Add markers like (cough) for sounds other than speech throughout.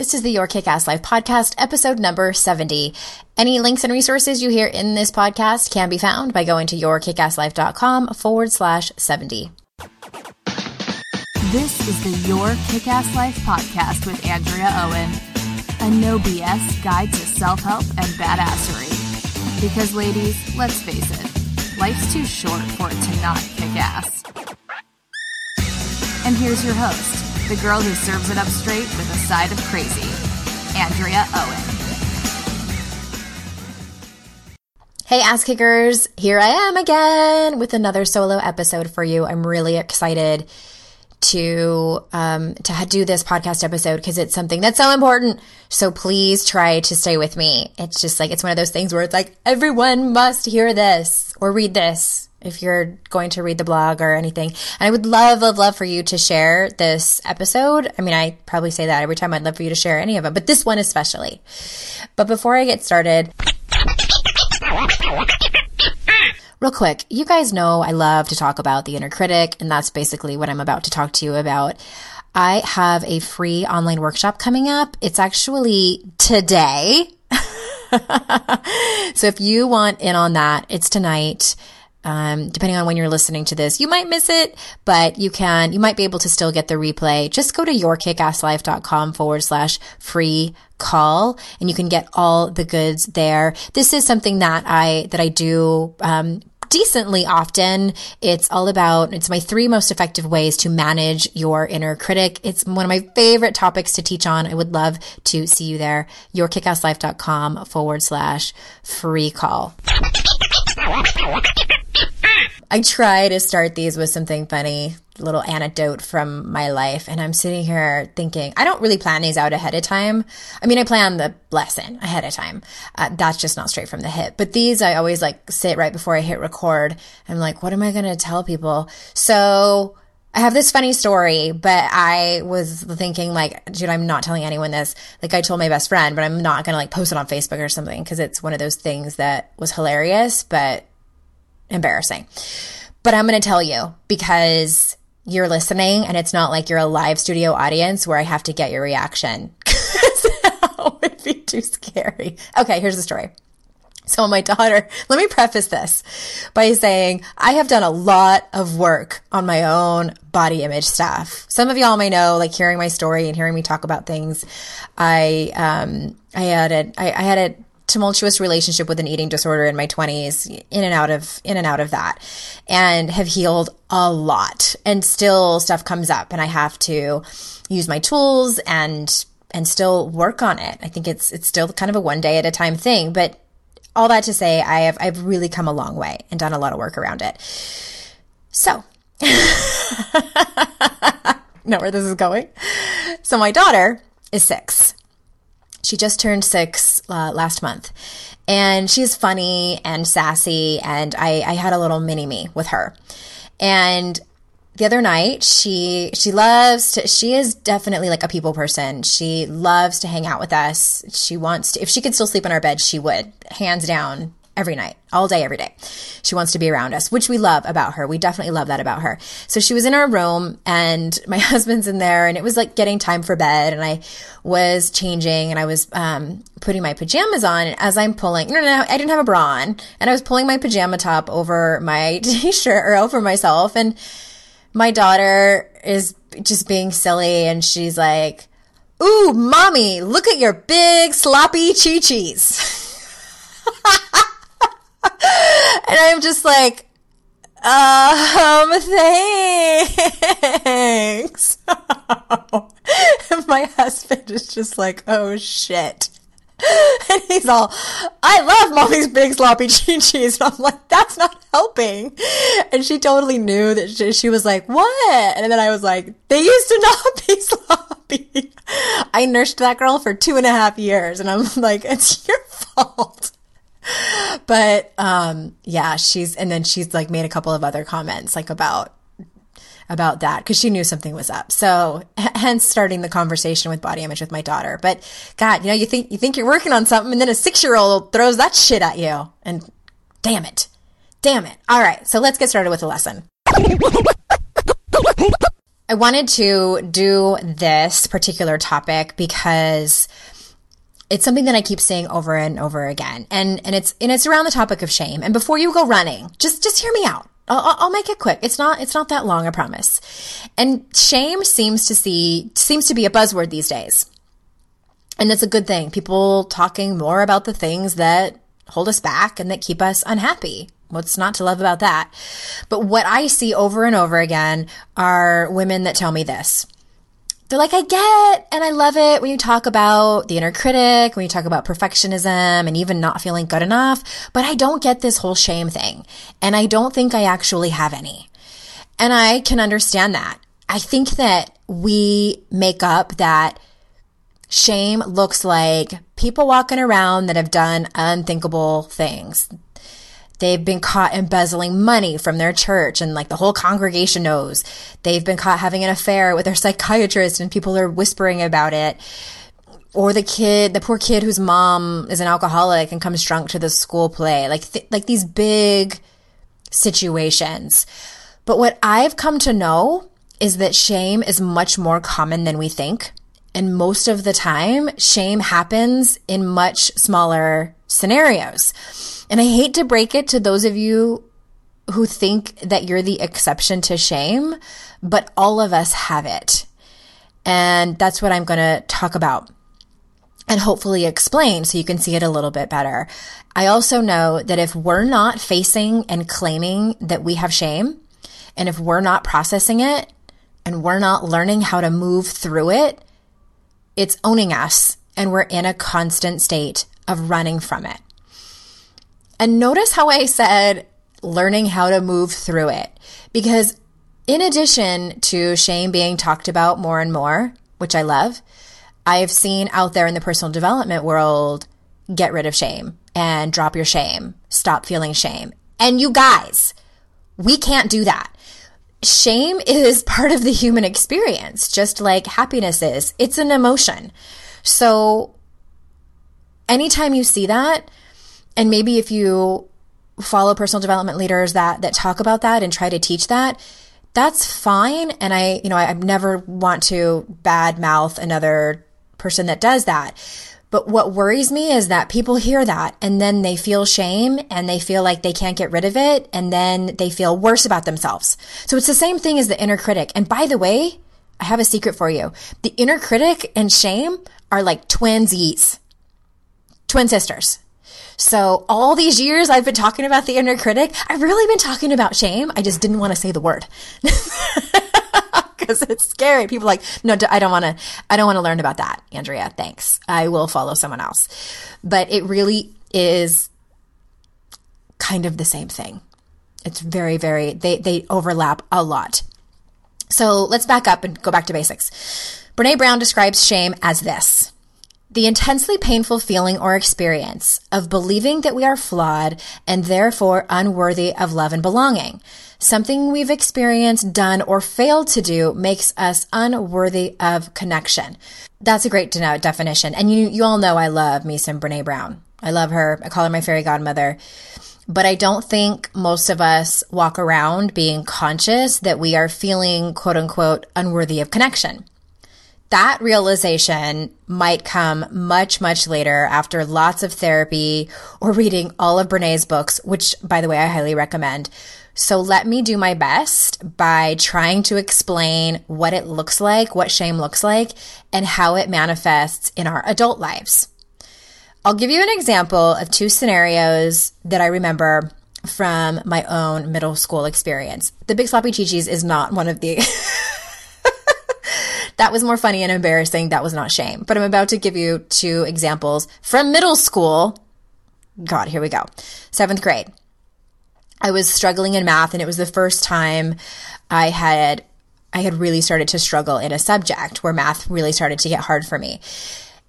This is the Your Kick Ass Life podcast, episode number 70. Any links and resources you hear in this podcast can be found by going to yourkickasslife.com forward slash 70. This is the Your Kick Ass Life podcast with Andrea Owen, a no BS guide to self help and badassery. Because, ladies, let's face it, life's too short for it to not kick ass. And here's your host the girl who serves it up straight with a side of crazy, Andrea Owen. Hey, ass kickers, here I am again with another solo episode for you. I'm really excited to um, to do this podcast episode because it's something that's so important. So please try to stay with me. It's just like it's one of those things where it's like everyone must hear this or read this if you're going to read the blog or anything. And I would love, love, love for you to share this episode. I mean, I probably say that every time. I'd love for you to share any of them, but this one especially. But before I get started, real quick, you guys know I love to talk about the inner critic, and that's basically what I'm about to talk to you about. I have a free online workshop coming up. It's actually today. (laughs) so if you want in on that, it's tonight. Um, depending on when you're listening to this, you might miss it, but you can, you might be able to still get the replay. Just go to yourkickasslife.com forward slash free call and you can get all the goods there. This is something that I, that I do, um, decently often. It's all about, it's my three most effective ways to manage your inner critic. It's one of my favorite topics to teach on. I would love to see you there. Yourkickasslife.com forward slash free call. I try to start these with something funny, little anecdote from my life. And I'm sitting here thinking, I don't really plan these out ahead of time. I mean, I plan the lesson ahead of time. Uh, that's just not straight from the hip. But these, I always like sit right before I hit record. I'm like, what am I going to tell people? So I have this funny story, but I was thinking like, dude, I'm not telling anyone this. Like I told my best friend, but I'm not going to like post it on Facebook or something because it's one of those things that was hilarious, but embarrassing. But I'm going to tell you because you're listening and it's not like you're a live studio audience where I have to get your reaction. (laughs) that would be too scary. Okay, here's the story. So my daughter, let me preface this by saying I have done a lot of work on my own body image stuff. Some of y'all may know, like hearing my story and hearing me talk about things. I, um, I had a, I, I had a tumultuous relationship with an eating disorder in my 20s in and out of in and out of that and have healed a lot and still stuff comes up and I have to use my tools and and still work on it. I think it's it's still kind of a one day at a time thing, but all that to say I have I've really come a long way and done a lot of work around it. So, (laughs) know where this is going? So my daughter is 6 she just turned six uh, last month. And she's funny and sassy. And I, I had a little mini me with her. And the other night she she loves to she is definitely like a people person she loves to hang out with us she wants to if she could still sleep in our bed she would hands down every night, all day, every day. She wants to be around us, which we love about her. We definitely love that about her. So she was in our room and (laughs) my (laughs) husband's in there and it was like getting time for bed and I was changing and I was, um, putting my pajamas on and as I'm pulling, no, no, no, I didn't have a bra on and I was pulling my pajama top over my (laughs) t-shirt or over myself and my daughter is just being silly and she's like, Ooh, mommy, look at your big sloppy chi-chis. And I'm just like, um, thanks. (laughs) my husband is just like, oh shit. And he's all, I love mommy's big sloppy (laughs) chi-chis. And I'm like, that's not helping. And she totally knew that she, she was like, what? And then I was like, they used to not be (laughs) sloppy. I nursed that girl for two and a half years. And I'm like, it's your fault (laughs) but um, yeah, she's and then she's like made a couple of other comments like about about that because she knew something was up. So hence starting the conversation with body image with my daughter. But God, you know, you think you think you're working on something, and then a six year old throws that shit at you, and damn it, damn it. All right, so let's get started with the lesson. I wanted to do this particular topic because it's something that I keep saying over and over again. And, and it's, and it's around the topic of shame. And before you go running, just, just hear me out. I'll, I'll make it quick. It's not, it's not that long, I promise. And shame seems to see, seems to be a buzzword these days. And it's a good thing. People talking more about the things that hold us back and that keep us unhappy. What's not to love about that? But what I see over and over again are women that tell me this they're like, I get and I love it when you talk about the inner critic, when you talk about perfectionism and even not feeling good enough, but I don't get this whole shame thing. And I don't think I actually have any. And I can understand that. I think that we make up that shame looks like people walking around that have done unthinkable things. They've been caught embezzling money from their church and like the whole congregation knows. They've been caught having an affair with their psychiatrist and people are whispering about it. Or the kid, the poor kid whose mom is an alcoholic and comes drunk to the school play. Like, th- like these big situations. But what I've come to know is that shame is much more common than we think. And most of the time, shame happens in much smaller scenarios. And I hate to break it to those of you who think that you're the exception to shame, but all of us have it. And that's what I'm going to talk about and hopefully explain so you can see it a little bit better. I also know that if we're not facing and claiming that we have shame, and if we're not processing it, and we're not learning how to move through it, it's owning us, and we're in a constant state of running from it. And notice how I said learning how to move through it. Because in addition to shame being talked about more and more, which I love, I've seen out there in the personal development world get rid of shame and drop your shame, stop feeling shame. And you guys, we can't do that. Shame is (laughs) part of the human experience, just like happiness is. It's an emotion. So anytime you see that, and maybe if you follow personal development leaders that that talk about that and try to teach that, that's fine. And I, you know, I, I never want to bad mouth another person that does that. But what worries me is that people hear that and then they feel shame and they feel like they can't get rid of it and then they feel worse about themselves. So it's the same thing as the inner critic. And by the way, I have a secret for you. The inner critic and shame are like twinsies, twin sisters. So all these years I've been talking about the inner critic, I've really been talking about shame. I just didn't want to say the word. (laughs) Cause it's scary. People like, no, I don't want to, I don't want to learn about that, Andrea. Thanks. I will follow someone else. But it really is kind of the same thing. It's very, very, they, they overlap a lot. So let's back up and go back to basics. Brene Brown describes shame as this the intensely painful feeling or experience of believing that we are flawed and therefore unworthy of love and belonging. Something we've experienced, done, or failed to do makes us unworthy of connection. That's a great definition. And you, you all know I love me some Brene Brown. I love her. I call her my fairy godmother. But I don't think most of us walk around being conscious that we are feeling quote unquote unworthy of connection that realization might come much, much later after lots of therapy or reading all of Brene's books, which, by the way, I highly recommend. So let me do my best by trying to explain what it looks like, what shame looks like, and how it manifests in our adult lives. I'll give you an example of two scenarios that I remember from my own middle school experience. The Big Sloppy Chi-Chis is not one of the (laughs) That was more funny and embarrassing. That was not shame. But I'm about to give you two examples from middle school. God, here we go. Seventh grade. I was struggling in math and it was the first time I had I had really started to struggle in a subject where math really started to get hard for me.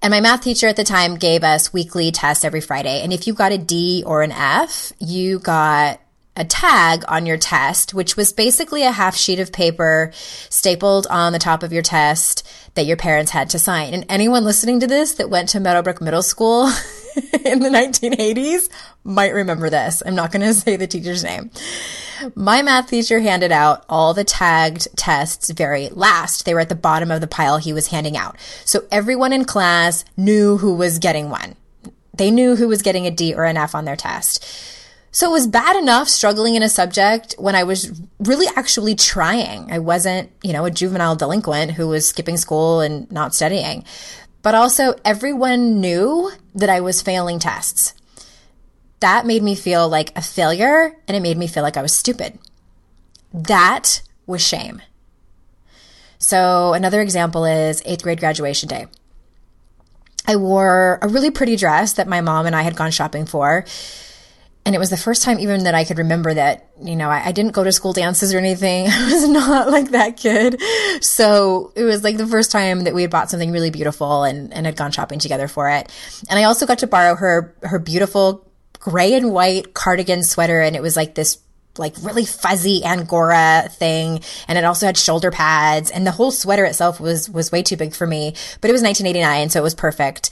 And my math teacher at the time gave us weekly tests every Friday. And if you got a D or an F, you got a tag on your test, which was basically a half sheet of paper stapled on the top of your test that your parents had to sign. And anyone listening to this that went to Meadowbrook Middle School, (laughs) in the 1980s might remember this. I'm not going (laughs) to say the teacher's name. My math teacher handed out all the tagged tests very last. They were at the bottom of the pile he was handing out. So everyone in class knew who was getting one. They knew who was getting a D or an F on their test. So it was bad enough struggling in a subject when I was really actually trying. I wasn't, you know, a juvenile delinquent who was skipping school and not studying. But also everyone knew that I was failing tests that made me feel like a failure and it made me feel like I was stupid. That was shame. So, another example is eighth grade graduation day. I wore a really pretty dress that my mom and I had gone shopping for. And it was the first time even that I could remember that, you know, I, I, didn't go to school dances or anything. (laughs) I was not like that kid. So it was like the first time that we had bought something really beautiful and, and had gone shopping together for it. And I also got to borrow her, her beautiful gray and white cardigan sweater and it was like this like really fuzzy angora thing and it also had shoulder pads and the whole sweater itself was was way too big for me but it was 1989 so it was perfect.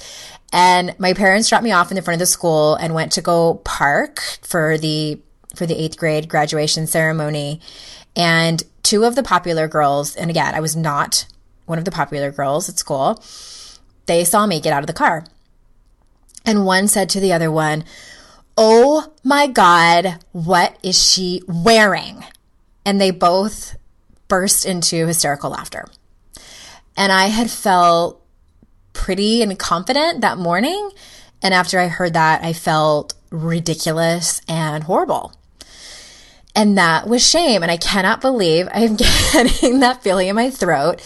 And my parents dropped me off in the front of the school and went to go park for the for the 8th grade graduation ceremony. And two of the popular girls and again I was not one of the popular girls at school they saw me get out of the car. And one said to the other one Oh my God, what is she wearing? And they both burst into hysterical laughter. And I had felt pretty and confident that morning. And after I heard that, I felt ridiculous and horrible. And that was shame. And I cannot believe I'm (laughs) getting that feeling in my throat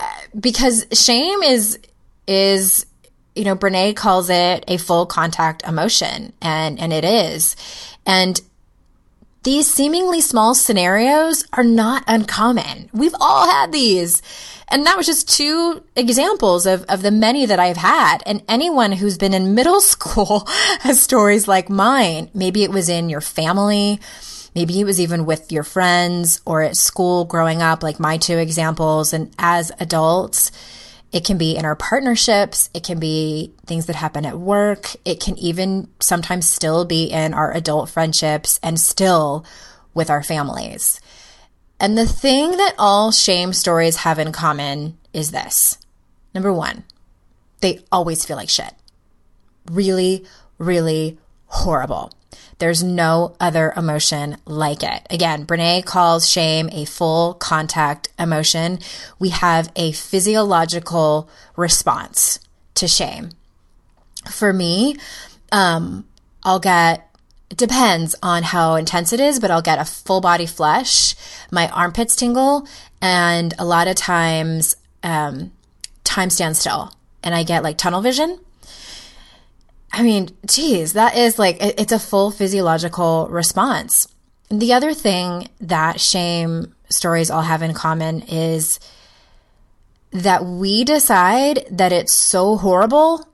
uh, because shame is, is you know, Brene calls it a full contact emotion and, and it is. And these seemingly small scenarios are not uncommon. We've all had these. And that was just two examples of, of the many that I've had. And anyone who's been in middle (laughs) school has stories like mine. Maybe it was in your family. Maybe it was even with your friends or at school growing up, like my two examples. And as adults, it can be in our partnerships. It can be things that happen at work. It can even sometimes still be in our adult friendships and still with our families. And the thing that all shame stories have in common is this. Number one, they always feel like shit. Really, really horrible. There's no other emotion like it. Again, Brene calls shame a full contact emotion. We have a physiological response to shame. For me, um, I'll get depends on how intense it is, but I'll get a full body flush, my armpits tingle, and a lot of times, um, time stands still and I get like tunnel vision. I mean, geez, that is like, it's a full physiological response. The other thing that shame stories all have in common is that we decide that it's so horrible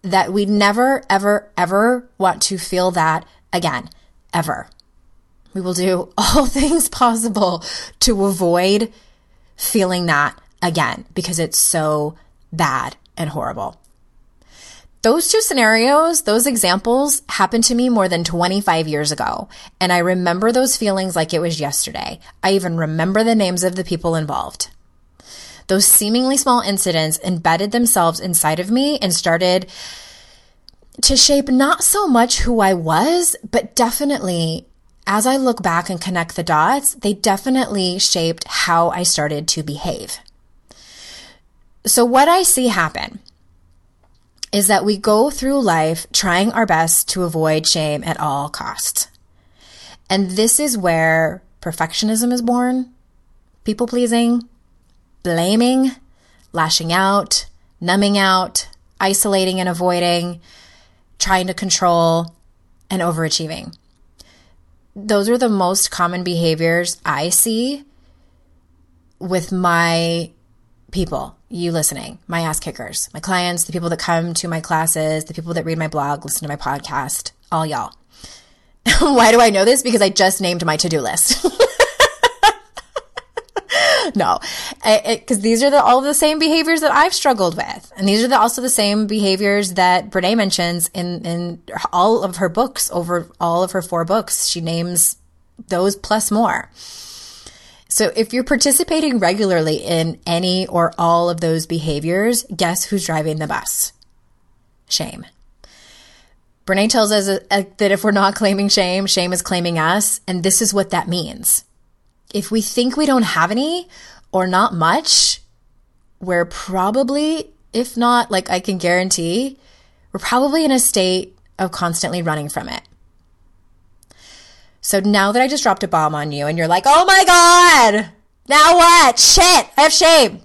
that we never, ever, ever want to feel that again, ever. We will do (laughs) all things possible to avoid feeling that again because it's so bad and horrible. Those two scenarios, those examples happened to me more than 25 years ago. And I remember those feelings like it was yesterday. I even remember the names of the people involved. Those seemingly small incidents embedded themselves inside of me and started to shape not so much who I was, but definitely as I look back and connect the dots, they definitely shaped how I started to behave. So what I see happen is that we go through life trying our best to avoid shame at all costs. And this is where perfectionism is born, people pleasing, blaming, lashing out, numbing out, isolating and avoiding, trying to control, and overachieving. Those are the most common behaviors I see with my people, you listening, my ass kickers, my clients, the people that come to my classes, the people that read my blog, listen to my podcast, all y'all. (laughs) Why do I know this? Because I just named my to do list. (laughs) no, because these are the, all the same behaviors that I've struggled with, and these are the, also the same behaviors that Brene mentions in in all of her books. Over all of her four books, she names those plus more. So if you're participating regularly in any or all of those behaviors, guess who's driving the bus? Shame. Brene tells us uh, uh, that if we're not claiming shame, shame is claiming us. And this is what that means. If we think we don't have any or not much, we're probably, if not, like I can guarantee, we're probably in a state of constantly running from it. So now that I just dropped a bomb on you and you're like, oh my God, now what? Shit, I have shame.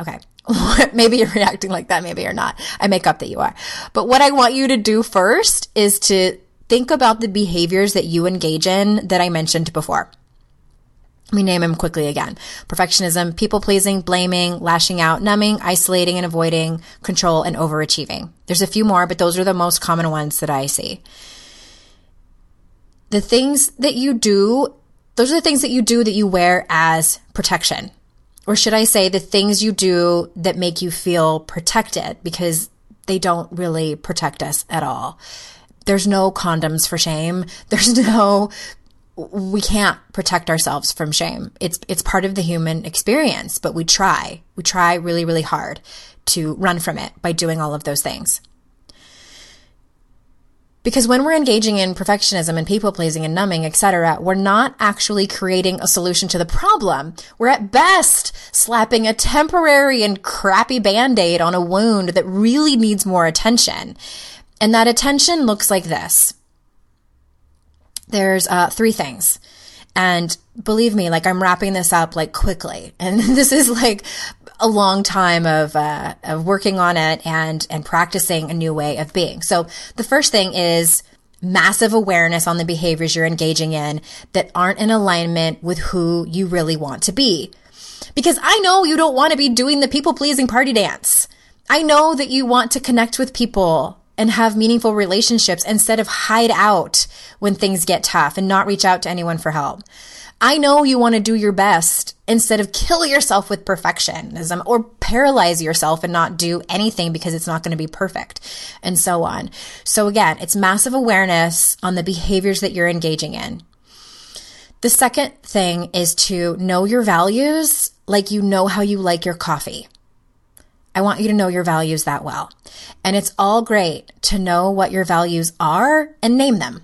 Okay. (laughs) maybe you're reacting like that, maybe you're not. I make up that you are. But what I want you to do first is to think about the behaviors that you engage in that I mentioned before. Let me name them quickly again. Perfectionism, people pleasing, blaming, lashing out, numbing, isolating and avoiding, control, and overachieving. There's a few more, but those are the most common ones that I see the things that you do, those are the things that you do that you wear as protection. Or should I say the things you do that make you feel protected because they don't really protect us at all. There's no condoms for shame. (laughs) There's no we can't protect ourselves from shame. It's it's part of the human experience, but we try. We try really really hard to run from it by doing all of those things. Because when we're engaging in perfectionism and people pleasing and numbing, etc., we're not actually creating a solution to the problem. We're at best slapping a temporary and crappy band-aid on a wound that really needs more attention. And that attention looks like this. There's uh, three things. And believe me, like I'm wrapping this up like quickly. And (laughs) this is like a long time of, uh, of working on it and, and practicing a new way of being. So the first thing is massive awareness on the behaviors you're engaging in that aren't in alignment with who you really want to be. Because I know you don't want to be doing the people pleasing party dance. I know that you want to connect with people and have meaningful relationships instead of hide out when things get tough and not reach out to anyone for help. I know you want to do your best instead of kill yourself with perfectionism or paralyze yourself and not do anything because it's not going to be perfect and so on. So again, it's massive awareness on the behaviors that you're engaging in. The second thing is to know your values like you know how you like your coffee. I want you to know your values that well. And it's all great to know what your values are and name them.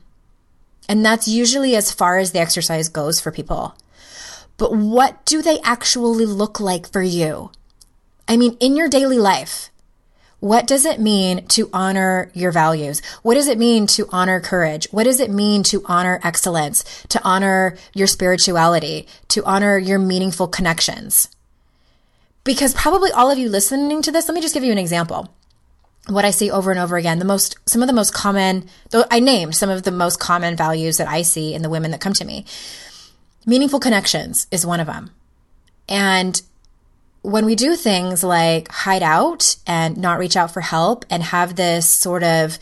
And that's usually as far as the exercise goes for people. But what do they actually look like for you? I mean, in your daily life, what does it mean to honor your values? What does it mean to honor courage? What does it mean to honor excellence, to honor your spirituality, to honor your meaningful connections? Because probably all of you listening to this, let me just give you an example what I see over and over again, the most, some of the most common, though I named some of the most common values that I see in the women that come to me. Meaningful connections is one of them. And when we do things like hide out and not reach out for help and have this sort of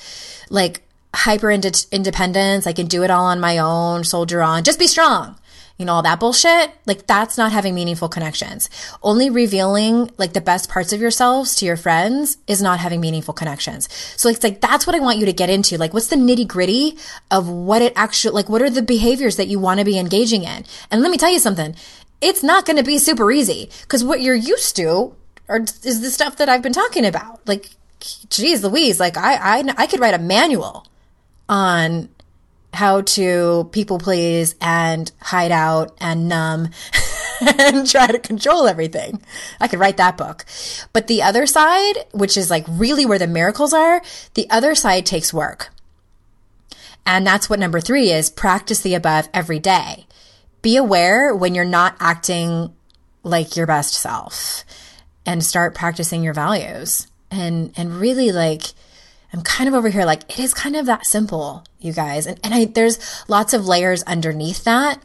like hyper independence, I can do it all on my own, soldier on, just be strong you know, all that bullshit, like that's not having meaningful connections. Only revealing like the best parts of yourselves to your friends is not having meaningful connections. So it's like, that's what I want you to get into. Like, what's the nitty gritty of what it actually, like, what are the behaviors that you want to be engaging in? And let me tell you something. It's not going to be super easy because what you're used to are, is the stuff that I've been talking about. Like, geez Louise, like I, I, I could write a manual on how to people please and hide out and numb (laughs) and try to control everything. I could write that book. But the other side, which is like really where the miracles are, the other side takes work. And that's what number three is practice the above every day. Be aware when you're not acting like your best self and start practicing your values and, and really like, I'm kind of over here like it is kind of that simple, you guys. And, and I, there's lots of layers underneath that.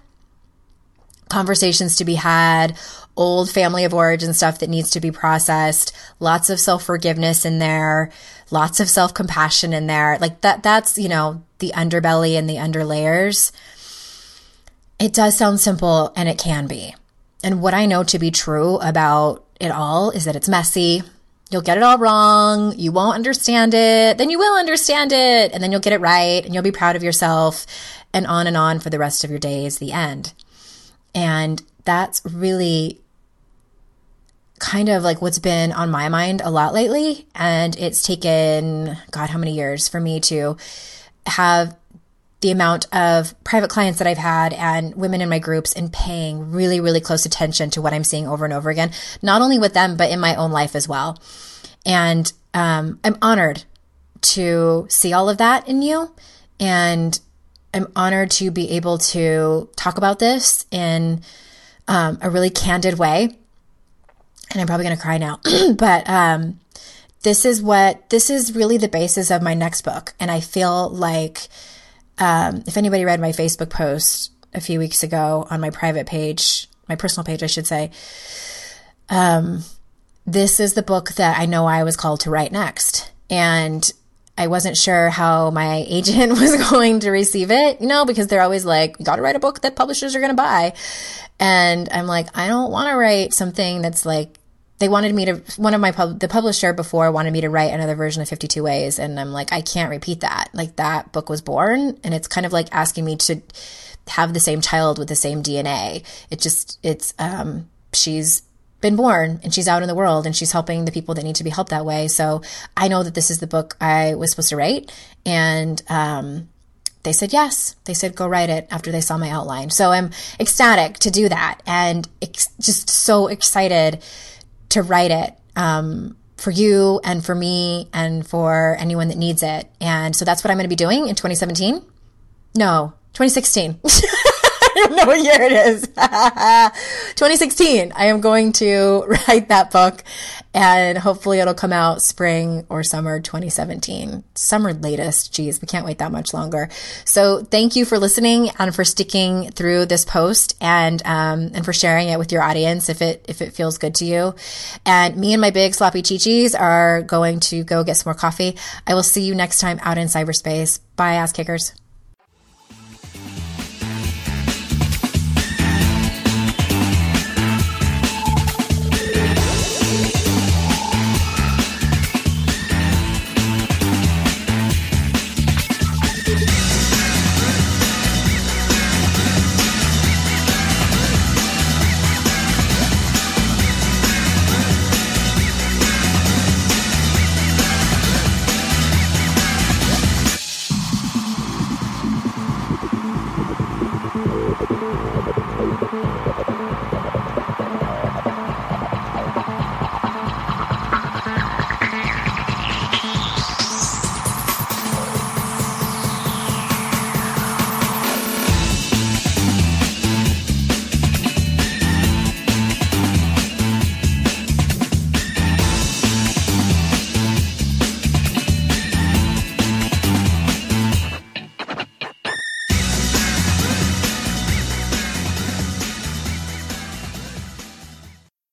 Conversations to be had, old family of origin stuff that needs to be processed, lots of self forgiveness in there, lots of self compassion in there. Like that, that's, you know, the underbelly and the underlayers. It does sound simple and it can be. and what I know to be true about it all is that it's messy. You'll get it all wrong. You won't understand it. Then you will understand it. And then you'll get it right and you'll be proud of yourself and on and on for the rest of your days, the end. And that's really kind of like what's been on my mind a lot lately. And it's taken, God, how many years for me to have the amount of private clients that I've had and women in my groups and paying really, really close attention to what I'm seeing over and over again, not only with them, but in my own life as well. And um, I'm honored to see all of that in you. And I'm honored to be able to talk about this in um, a really candid way. And I'm probably going to cry now, (clears throat) but um, this is what this is really the basis of my next book. And I feel like um, if anybody read my Facebook post a few weeks ago on my private page, my personal page, I should say, um, this is the book that I know I was called to write next. And I wasn't sure how my (laughs) agent (laughs) was going to receive it, you know, because they're always like, you got to write a book that publishers are going to buy. And I'm like, I don't want to write something that's like, they wanted me to, one of my, pub, the publisher before wanted me to write another version of 52 Ways. And I'm like, I can't repeat that. Like that book was born and it's kind of like asking me to have the same child with the same DNA. It just, it's, um, she's been born and she's out in the world and she's helping the people that need to be helped that way. So I know that this is the book I was supposed to write. And, um, they said yes. They said go write it after they saw my outline. So I'm ecstatic to do that and ex- just so excited to write it. Um, for you and for me and for anyone that needs it. And so that's what I'm going to be doing in 2017. No, 2016. (laughs) Don't know what year it is. (laughs) 2016. I am going to (laughs) write that book and hopefully it'll come out spring or summer 2017. Summer latest. Geez, we can't wait that much longer. So thank you for listening and for sticking through this post and, um, and for sharing it with your audience if it, if it feels good to you. And me and my big sloppy chichis are going to go get some more coffee. I will see you next time out in cyberspace. Bye, ass kickers.